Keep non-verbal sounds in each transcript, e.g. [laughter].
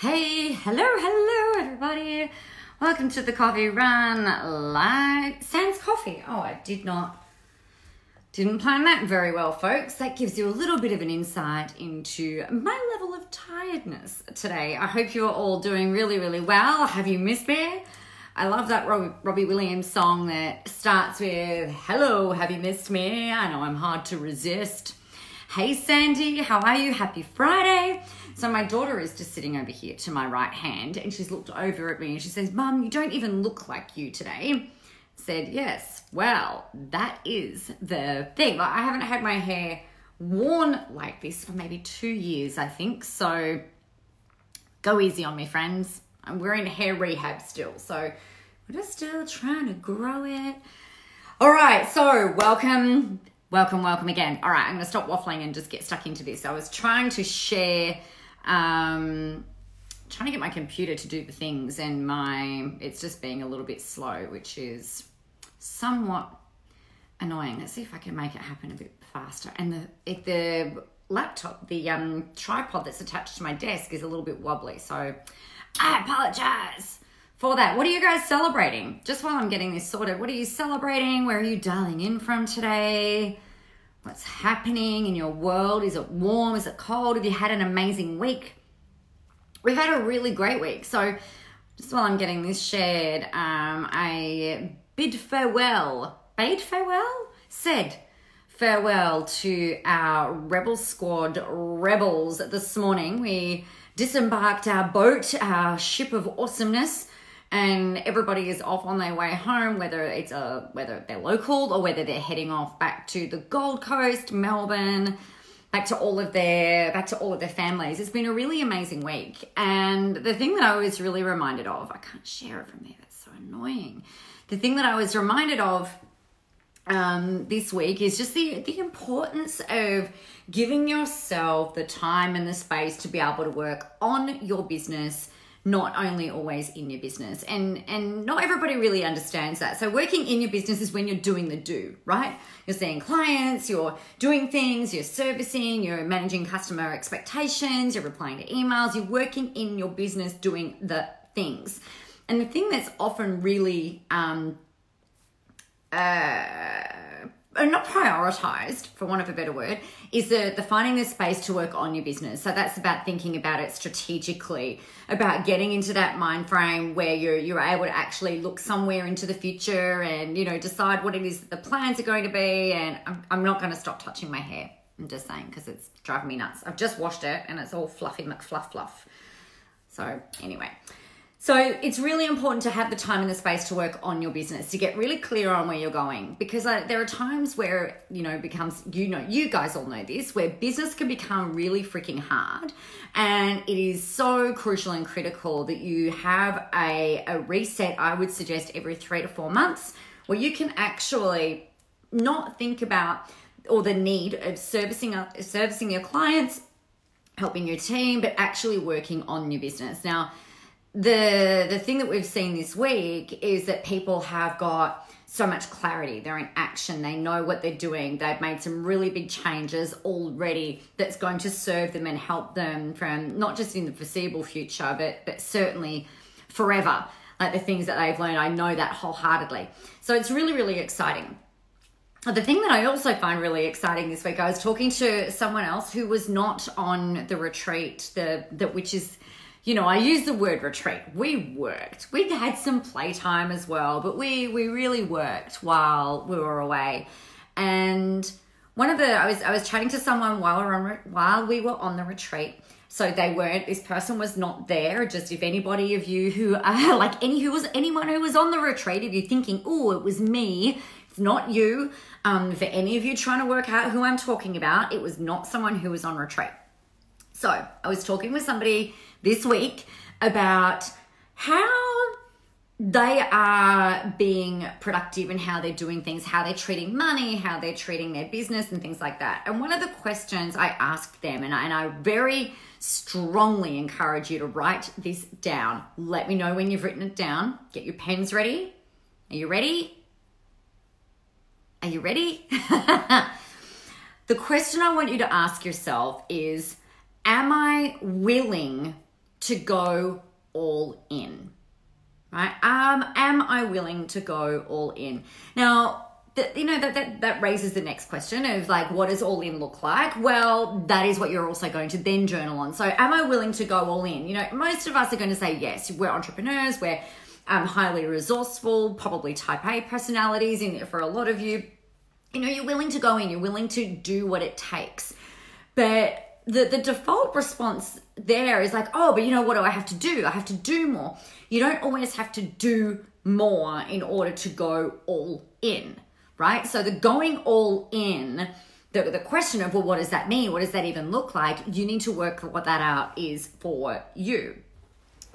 Hey, hello, hello, everybody. Welcome to the Coffee Run Live. Sans Coffee. Oh, I did not, didn't plan that very well, folks. That gives you a little bit of an insight into my level of tiredness today. I hope you're all doing really, really well. Have you missed me? I love that Robbie, Robbie Williams song that starts with, Hello, have you missed me? I know I'm hard to resist. Hey Sandy, how are you? Happy Friday. So my daughter is just sitting over here to my right hand and she's looked over at me and she says, Mum, you don't even look like you today. said, Yes, well, that is the thing. Like, I haven't had my hair worn like this for maybe two years, I think. So go easy on me, friends. I'm wearing hair rehab still. So we're just still trying to grow it. All right, so welcome Welcome, welcome again. All right, I'm going to stop waffling and just get stuck into this. I was trying to share, um, trying to get my computer to do the things, and my it's just being a little bit slow, which is somewhat annoying. Let's see if I can make it happen a bit faster. And the the laptop, the um, tripod that's attached to my desk is a little bit wobbly, so I apologize for that. What are you guys celebrating? Just while I'm getting this sorted, what are you celebrating? Where are you dialing in from today? What's happening in your world? Is it warm? Is it cold? Have you had an amazing week? We've had a really great week. So, just while I'm getting this shared, um, I bid farewell, bade farewell, said farewell to our Rebel Squad rebels this morning. We disembarked our boat, our ship of awesomeness, and everybody is off on their way home whether it's a whether they're local or whether they're heading off back to the gold coast melbourne back to all of their back to all of their families. It's been a really amazing week. And the thing that i was really reminded of i can't share it from there that's so annoying. The thing that i was reminded of um, this week is just the the importance of giving yourself the time and the space to be able to work on your business not only always in your business. And and not everybody really understands that. So working in your business is when you're doing the do right? You're seeing clients you're doing things you're servicing you're managing customer expectations you're replying to emails you're working in your business doing the things. And the thing that's often really um uh Uh, not prioritized for want of a better word is the the finding the space to work on your business. So that's about thinking about it strategically about getting into that mind frame where you're you're able to actually look somewhere into the future and you know decide what it is that the plans are going to be. And i'm, I'm not going to stop touching my hair. I'm just saying because it's driving me nuts. I've just washed it and it's all fluffy mcfluff fluff. So anyway so it's really important to have the time and the space to work on your business to get really clear on where you're going. Because uh, there are times where you know becomes you know you guys all know this where business can become really freaking hard. And it is so crucial and critical that you have a, a reset I would suggest every three to four months where you can actually not think about or the need of servicing servicing your clients helping your team but actually working on your business. Now the the thing that we've seen this week is that people have got so much clarity. They're in action. They know what they're doing. They've made some really big changes already that's going to serve them and help them from not just in the foreseeable future but but certainly forever. Like the things that they've learned i know that wholeheartedly. So it's really really exciting. The thing that I also find really exciting this week, I was talking to someone else who was not on the retreat, the, the which is you know, I use the word retreat. We worked. We had some playtime as well, but we we really worked while we were away. And one of the I was I was chatting to someone while we were on while we were on the retreat. So they weren't. This person was not there. Just if anybody of you who are [laughs] like any who was anyone who was on the retreat, if you're thinking, oh, it was me, it's not you. Um, for any of you trying to work out who I'm talking about, it was not someone who was on retreat. So I was talking with somebody this week about how they are being productive and how they're doing things, how they're treating money, how they're treating their business, and things like that. And one of the questions I asked them, and I, and I very strongly encourage you to write this down. Let me know when you've written it down. Get your pens ready. Are you ready? Are you ready? [laughs] the question I want you to ask yourself is Am I willing to go all in? Right? Um, am I willing to go all in? Now, that you know that, that that raises the next question of like what does all in look like? Well that is what you're also going to then journal on. So am i willing to go all in? You know most of us are going to say yes. We're entrepreneurs. We're um, highly resourceful probably type a personalities in for a lot of you. You know you're willing to go in. You're willing to do what it takes. But the, the default response there is like oh but you know what do i have to do i have to do more you don't always have to do more in order to go all in right? So the going all in, the, the question of, well, what does that mean? What does that even look like? You need to work what that out is for you.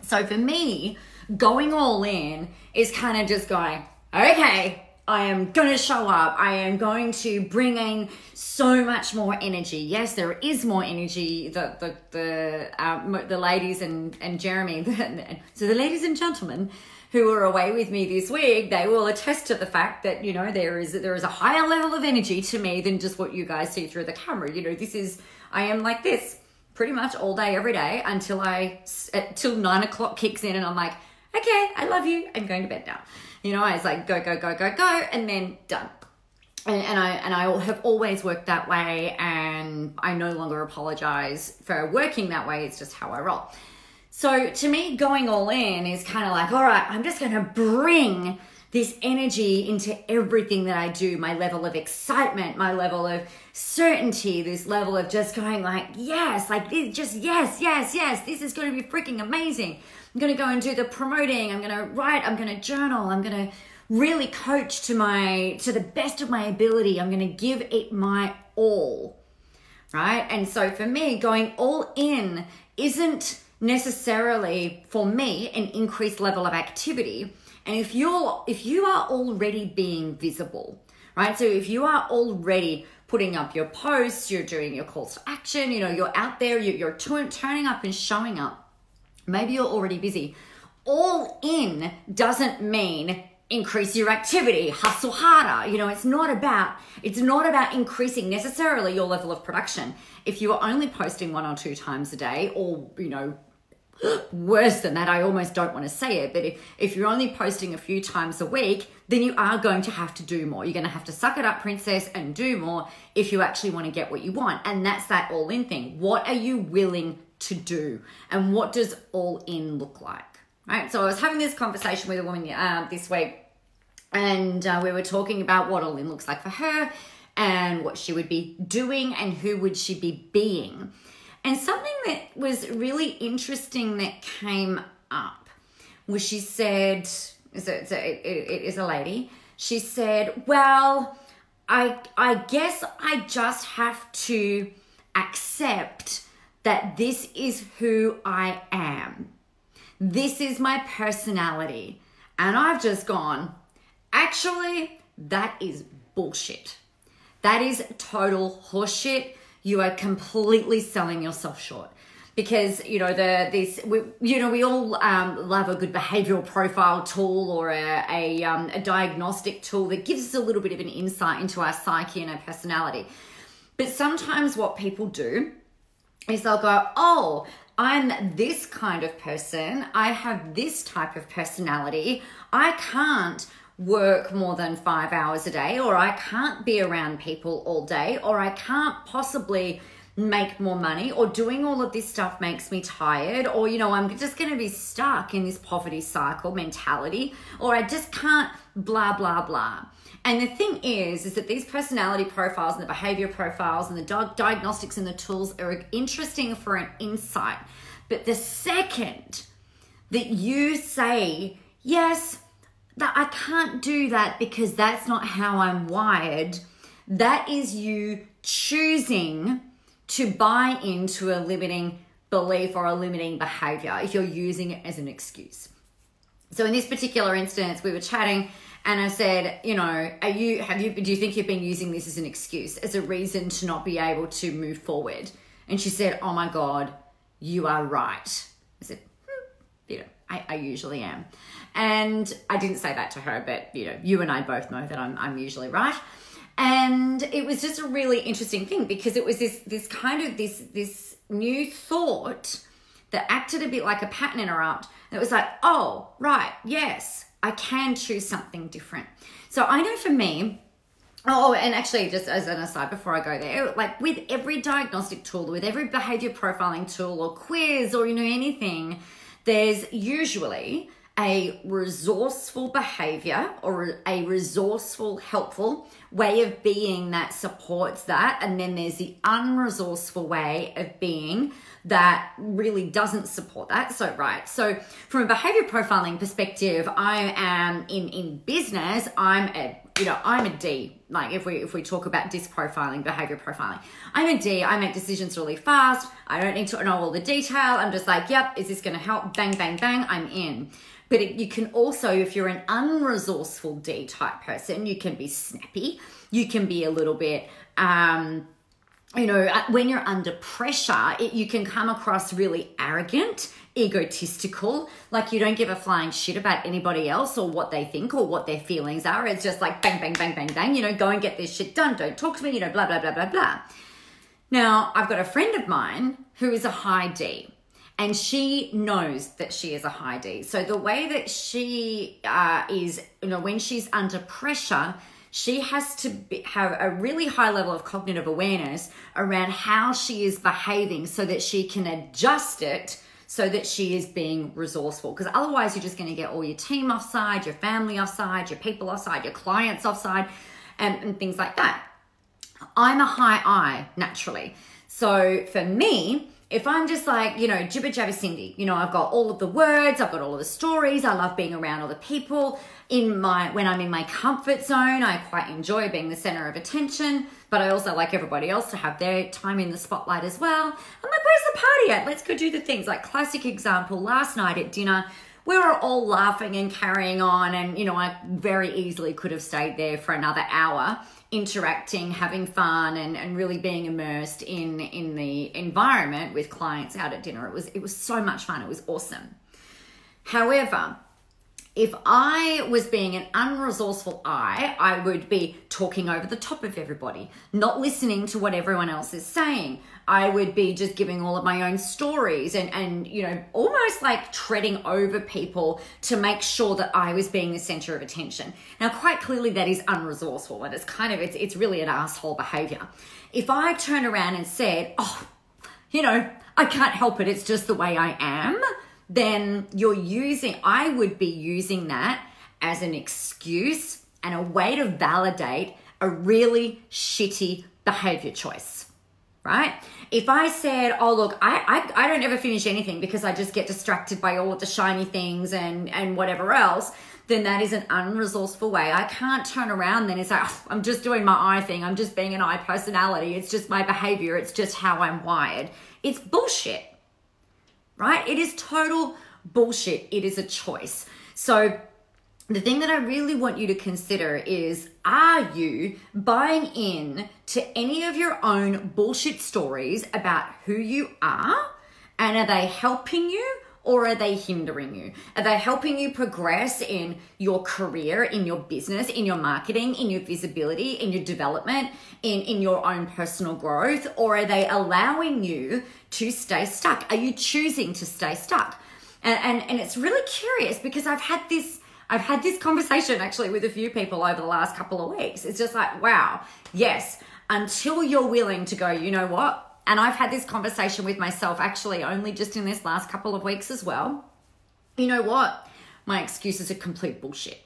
So for me, going all in is kind of just going, okay, I am going to show up. I am going to bring in so much more energy. Yes, there is more energy. The the the um, the ladies and and Jeremy. [laughs] so the ladies and gentlemen who are away with me this week, they will attest to the fact that you know there is there is a higher level of energy to me than just what you guys see through the camera. You know, this is I am like this pretty much all day every day until I till nine o'clock kicks in and I'm like, okay, I love you. I'm going to bed now. You know, I was like go go go go go and then done. And, and I and I have always worked that way, and I no longer apologize for working that way. It's just how I roll. So to me, going all in is kind of like, all right, I'm just going to bring this energy into everything that I do, my level of excitement, my level of certainty, this level of just going like, yes, like this, just yes, yes, yes, this is going to be freaking amazing. I'm going to go and do the promoting. I'm going to write. I'm going to journal. I'm going to really coach to my, to the best of my ability. I'm going to give it my all. Right. And so for me, going all in isn't necessarily for me an increased level of activity and if you're if you are already being visible right? So if you are already putting up your posts you're doing your calls to action you know you're out there you're, you're turning up and showing up maybe you're already busy. All in doesn't mean increase your activity hustle harder. You know it's not about it's not about increasing necessarily your level of production. If you are only posting one or two times a day or you know [gasps] worse than that i almost don't want to say it but if, if you're only posting a few times a week then you are going to have to do more. You're going to have to suck it up princess and do more if you actually want to get what you want and that's that all in thing. What are you willing to do and what does all in look like? Right so i was having this conversation with a woman uh, this week and uh, we were talking about what all in looks like for her and what she would be doing and who would she be being and something that was really interesting that came up was she said, so, so it, it, it is a lady, she said, Well, I, I guess I just have to accept that this is who I am. This is my personality. And I've just gone, actually, that is bullshit. That is total horseshit you are completely selling yourself short. Because you know the this we, you know we all um, love a good behavioral profile tool or a, a, um, a diagnostic tool that gives us a little bit of an insight into our psyche and our personality. But sometimes what people do is they'll go oh i'm this kind of person. I have this type of personality. I can't work more than five hours a day, or I can't be around people all day, or I can't possibly make more money, or doing all of this stuff makes me tired, or you know, I'm just going to be stuck in this poverty cycle mentality, or I just can't blah, blah, blah. And the thing is, is that these personality profiles and the behavior profiles and the diagnostics and the tools are interesting for an insight. But the second that you say, yes, that I can't do that because that's not how I'm wired. That is you choosing to buy into a limiting belief or a limiting behavior if you're using it as an excuse. So in this particular instance, we were chatting and I said, you know, are you have you do you think you've been using this as an excuse, as a reason to not be able to move forward? And she said, Oh my God, you are right. I said, you know, I, I usually am. And I didn't say that to her, but you know, you and I both know that I'm, I'm usually right. And it was just a really interesting thing because it was this this kind of this this new thought that acted a bit like a pattern interrupt. It was like, oh, right, yes, I can choose something different. So I know for me, Oh, and actually, just as an aside before I go there, like with every diagnostic tool, with every behavior profiling tool or quiz or, you know, anything, there's usually a resourceful behavior or a resourceful, helpful way of being that supports that. And then there's the unresourceful way of being that really doesn't support that. So, right. So, from a behavior profiling perspective, I am in, in business, I'm a you know, I'm a D. Like if we if we talk about disc profiling, behavior profiling, I'm a D. I make decisions really fast. I don't need to know all the detail. I'm just like, yep, is this going to help? Bang, bang, bang. I'm in. But it, you can also, if you're an unresourceful D type person, you can be snappy. You can be a little bit. Um, you know, when you're under pressure, it, you can come across really arrogant, egotistical, like you don't give a flying shit about anybody else or what they think or what their feelings are. It's just like bang, bang, bang, bang, bang, you know, go and get this shit done. Don't talk to me, you know, blah, blah, blah, blah, blah. Now, I've got a friend of mine who is a high D and she knows that she is a high D. So the way that she uh, is, you know, when she's under pressure, she has to be, have a really high level of cognitive awareness around how she is behaving so that she can adjust it so that she is being resourceful. Because otherwise, you're just going to get all your team offside, your family offside, your people offside, your clients offside, and, and things like that. I'm a high I naturally. So for me, if I'm just like, you know, jibber jabber Cindy, you know, I've got all of the words, I've got all of the stories, I love being around other people. In my when I'm in my comfort zone, I quite enjoy being the center of attention, but I also like everybody else to have their time in the spotlight as well. I'm like, where's the party at? Let's go do the things. Like classic example, last night at dinner, we were all laughing and carrying on, and you know, I very easily could have stayed there for another hour interacting, having fun, and, and really being immersed in in the environment with clients out at dinner. It was it was so much fun. It was awesome. However, if I was being an unresourceful I, I would be talking over the top of everybody, not listening to what everyone else is saying. I would be just giving all of my own stories and, and you know, almost like treading over people to make sure that I was being the center of attention. Now, quite clearly that is unresourceful and it's kind of, it's, it's really an asshole behavior. If I turn around and said, oh, you know, I can't help it, it's just the way I am then you're using, I would be using that as an excuse and a way to validate a really shitty behavior choice, right? If I said, oh, look, I, I, I don't ever finish anything because I just get distracted by all the shiny things and, and whatever else, then that is an unresourceful way. I can't turn around then and say, oh, I'm just doing my I thing. I'm just being an I personality. It's just my behavior. It's just how I'm wired. It's bullshit right? It is total bullshit. It is a choice. So, the thing that I really want you to consider is are you buying in to any of your own bullshit stories about who you are? And are they helping you or are they hindering you? Are they helping you progress in your career, in your business, in your marketing, in your visibility, in your development, in, in your own personal growth? Or are they allowing you to stay stuck? Are you choosing to stay stuck? And, and, and it's really curious because I've had this. I've had this conversation actually with a few people over the last couple of weeks. It's just like, wow, yes, until you're willing to go, you know what? And I've had this conversation with myself actually only just in this last couple of weeks as well. You know what? My excuses are complete bullshit.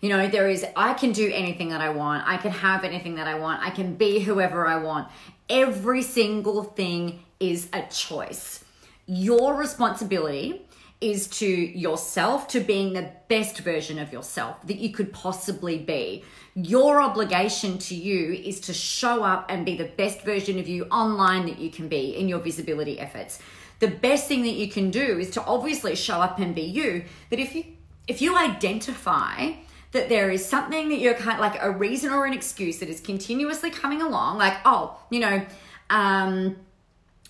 You know, there is, I can do anything that I want. I can have anything that I want. I can be whoever I want. Every single thing is a choice. Your responsibility is to yourself, to being the best version of yourself that you could possibly be. Your obligation to you is to show up and be the best version of you online that you can be in your visibility efforts. The best thing that you can do is to obviously show up and be you. But if you if you identify that there is something that you're kind of like a reason or an excuse that is continuously coming along, like, oh, you know, um,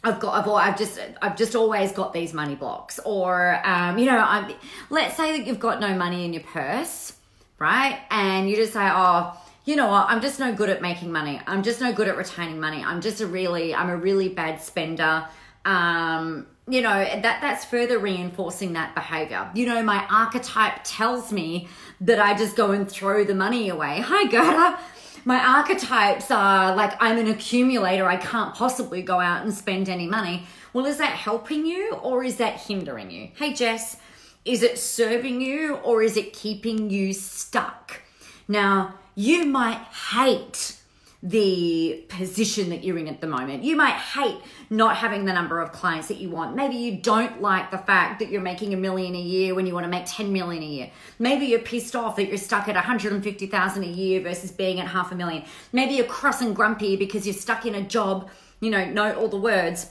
I've got, I've, I've just, I've just always got these money blocks, or, um, you know, I'm, let's say that you've got no money in your purse, right? And you just say, oh, you know what? I'm just no good at making money. I'm just no good at retaining money. I'm just a really, I'm a really bad spender. um, you know that that's further reinforcing that behavior you know my archetype tells me that i just go and throw the money away hi gerda my archetypes are like i'm an accumulator i can't possibly go out and spend any money. Well is that helping you or is that hindering you? Hey jess is it serving you or is it keeping you stuck? Now you might hate the position that you're in at the moment. You might hate not having the number of clients that you want. Maybe you don't like the fact that you're making a million a year when you want to make 10 million a year. Maybe you're pissed off that you're stuck at 150,000 a year versus being at half a million. Maybe you're cross and grumpy because you're stuck in a job, you know, know all the words,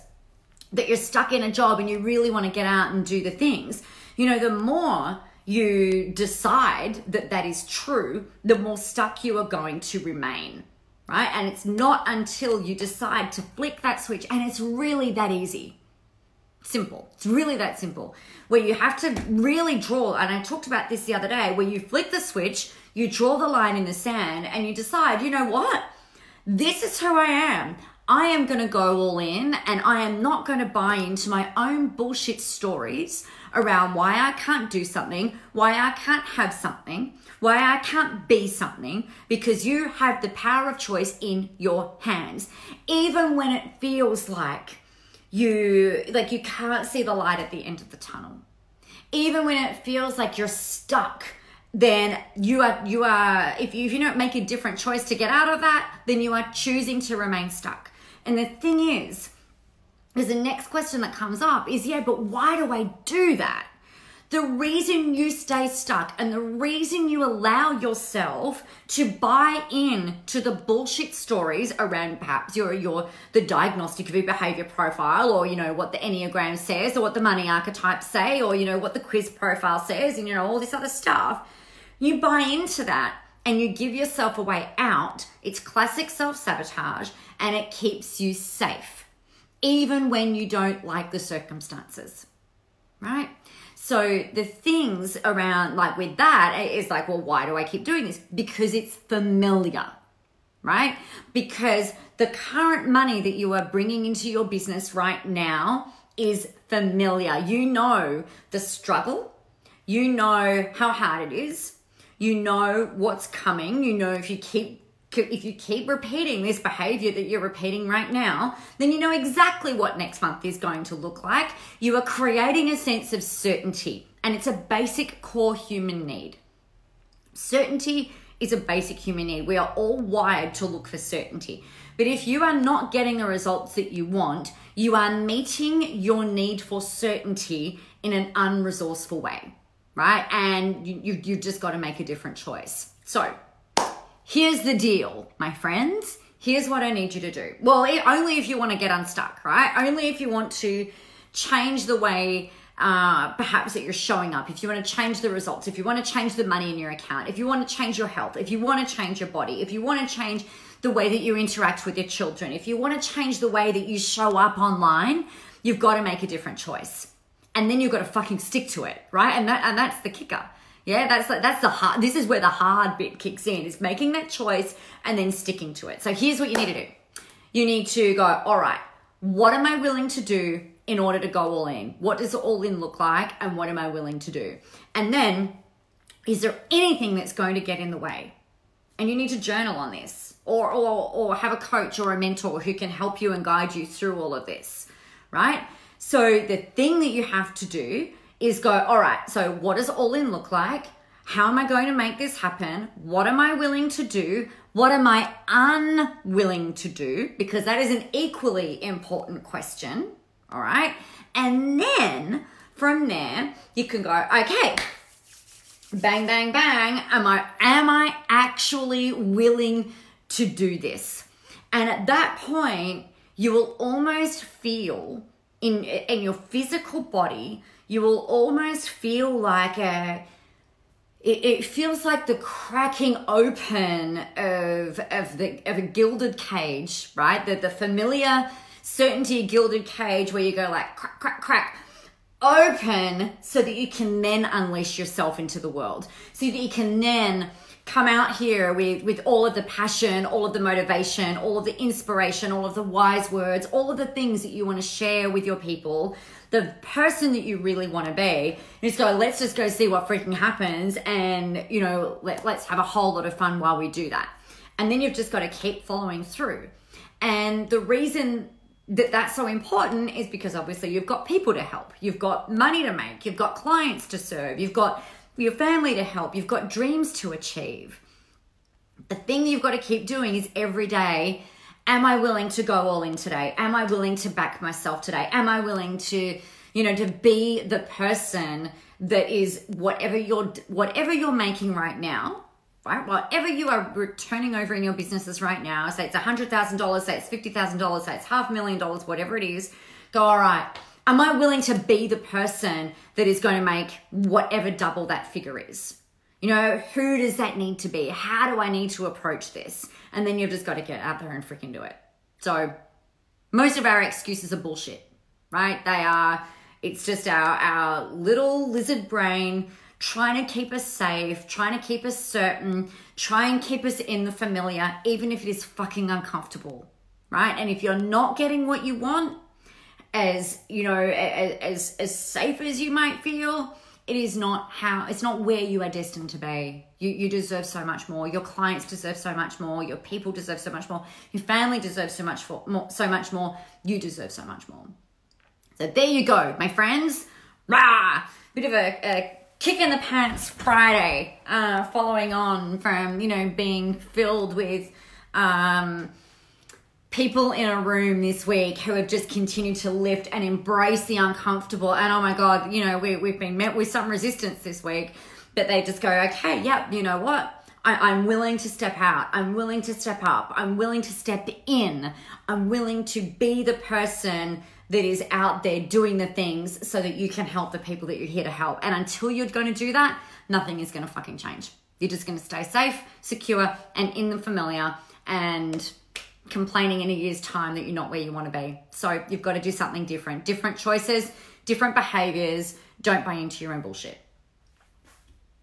that you're stuck in a job and you really want to get out and do the things. You know, the more you decide that that is true, the more stuck you are going to remain right? And it's not until you decide to flick that switch, and it's really that easy. Simple. It's really that simple. Where you have to really draw, and I talked about this the other day, where you flick the switch, you draw the line in the sand, and you decide, you know what? This is who I am. I am going to go all in and I am not going to buy into my own bullshit stories around why I can't do something, why I can't have something, why I can't be something because you have the power of choice in your hands. Even when it feels like you like you can't see the light at the end of the tunnel. Even when it feels like you're stuck, then you are you are if you, if you don't make a different choice to get out of that, then you are choosing to remain stuck. And the thing is, is the next question that comes up is yeah, but why do I do that? The reason you stay stuck and the reason you allow yourself to buy in to the bullshit stories around perhaps your your the diagnostic of your behavior profile or you know what the Enneagram says or what the money archetypes say or you know what the quiz profile says and you know all this other stuff. You buy into that and you give yourself a way out. It's classic self-sabotage and it keeps you safe even when you don't like the circumstances. Right? So the things around, like with that, is like, well, why do I keep doing this? Because it's familiar, right? Because the current money that you are bringing into your business right now is familiar. You know the struggle, you know how hard it is, you know what's coming, you know if you keep if you keep repeating this behavior that you're repeating right now, then you know exactly what next month is going to look like. You are creating a sense of certainty, and it's a basic core human need. Certainty is a basic human need. We are all wired to look for certainty. But if you are not getting the results that you want, you are meeting your need for certainty in an unresourceful way, right? And you, you, you've just got to make a different choice. So, here's the deal, my friends. Here's what I need you to do. Well, only if you want to get unstuck, right? Only if you want to change the way uh, perhaps that you're showing up, if you want to change the results, if you want to change the money in your account, if you want to change your health, if you want to change your body, if you want to change the way that you interact with your children, if you want to change the way that you show up online, you've got to make a different choice. And then you've got to fucking stick to it, right? And that and that's the kicker. Yeah, that's like that's the hard. This is where the hard bit kicks in. Is making that choice and then sticking to it. So here's what you need to do. You need to go. All right. What am I willing to do in order to go all in? What does all in look like, and what am I willing to do? And then, is there anything that's going to get in the way? And you need to journal on this, or or or have a coach or a mentor who can help you and guide you through all of this, right? So the thing that you have to do is go, all right, so what does all in look like? How am I going to make this happen? What am I willing to do? What am I unwilling to do? Because that is an equally important question. All right. And then from there, you can go, okay, bang, bang, bang. Am I, am I actually willing to do this? And at that point, you will almost feel in, in your physical body you will almost feel like a it, it, feels like the cracking open of of the of a gilded cage, right? The the familiar certainty gilded cage where you go like crack crack crack open so that you can then unleash yourself into the world. So that you can then come out here with, with all of the passion, all of the motivation, all of the inspiration, all of the wise words, all of the things that you want to share with your people, the person that you really want to be. just go, let's just go see what freaking happens. And, you know, let, let's have a whole lot of fun while we do that. And then you've just got to keep following through. And the reason that that's so important is because obviously you've got people to help, you've got money to make, you've got clients to serve, you've got your family to help, you've got dreams to achieve. The thing you've got to keep doing is every day am I willing to go all in today? Am I willing to back myself today? Am I willing to, you know, to be the person that is whatever you're whatever you're making right now, right? Whatever you are returning over in your businesses right now, say it's $100,000, say it's $50,000, say it's half a million dollars, whatever it is, go, all right, am I willing to be the person that is going to make whatever double that figure is? You know, who does that need to be? How do I need to approach this? And then you've just got to get out there and freaking do it. So, most of our excuses are bullshit, right? They are, it's just our, our little lizard brain trying to keep us safe, trying to keep us certain, try and keep us in the familiar, even if it is fucking uncomfortable, right? And if you're not getting what you want, as you know, as as safe as you might feel, it is not how it's not where you are destined to be. You you deserve so much more. Your clients deserve so much more. Your people deserve so much more. Your family deserves so much for, more, so much more. You deserve so much more. So there you go, my friends. Rah! Bit of a, a kick in the pants Friday, uh, following on from you know being filled with um, people in a room this week who have just continued to lift and embrace the uncomfortable. And oh my God, you know, we, we've been met with some resistance this week, but they just go, okay, yep, you know what? I, am willing to step out. I'm willing to step up. I'm willing to step in. I'm willing to be the person that is out there doing the things so that you can help the people that you're here to help. And until you're going to do that, nothing is going to fucking change. You're just going to stay safe, secure, and in the familiar. And complaining in a year's time that you're not where you want to be. So you've got to do something different. Different choices, different behaviors. Don't buy into your own bullshit.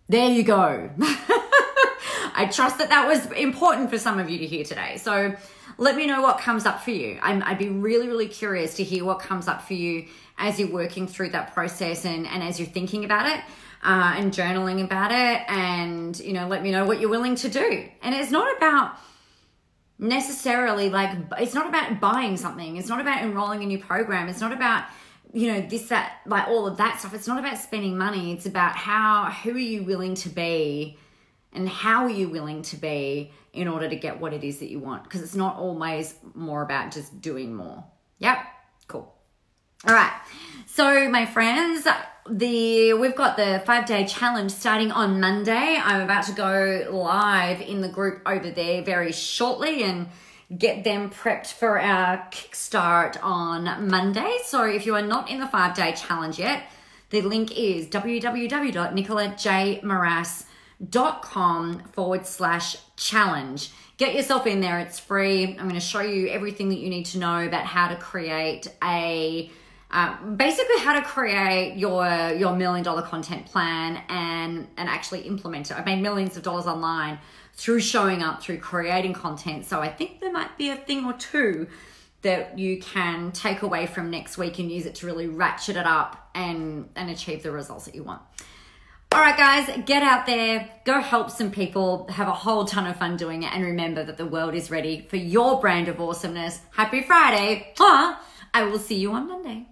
There you go. [laughs] I trust that that was important for some of you to hear today. So let me know what comes up for you. i would be really, really curious to hear what comes up for you as you're working through that process and, and as you're thinking about it. Uh, and journaling about it and you know let me know what you're willing to do and it's not about necessarily like it's not about buying something. It's not about enrolling a new program. It's not about you know this that like all of that stuff. It's not about spending money. It's about how who are you willing to be and how are you willing to be in order to get what it is that you want. Because it's not always more about just doing more. Yep. Cool. All right. So my friends the we've got the five day challenge starting on Monday. I'm about to go live in the group over there very shortly and get them prepped for our kickstart on Monday. So if you are not in the five day challenge yet, the link is www.nicolajmoras.com forward slash challenge. Get yourself in there, it's free. I'm going to show you everything that you need to know about how to create a um, basically how to create your your million dollar content plan and and actually implement it. I've made millions of dollars online through showing up, through creating content. So I think there might be a thing or two that you can take away from next week and use it to really ratchet it up and and achieve the results that you want. All right, guys, get out there, go help some people, have a whole ton of fun doing it, and remember that the world is ready for your brand of awesomeness. Happy Friday. I will see you on Monday.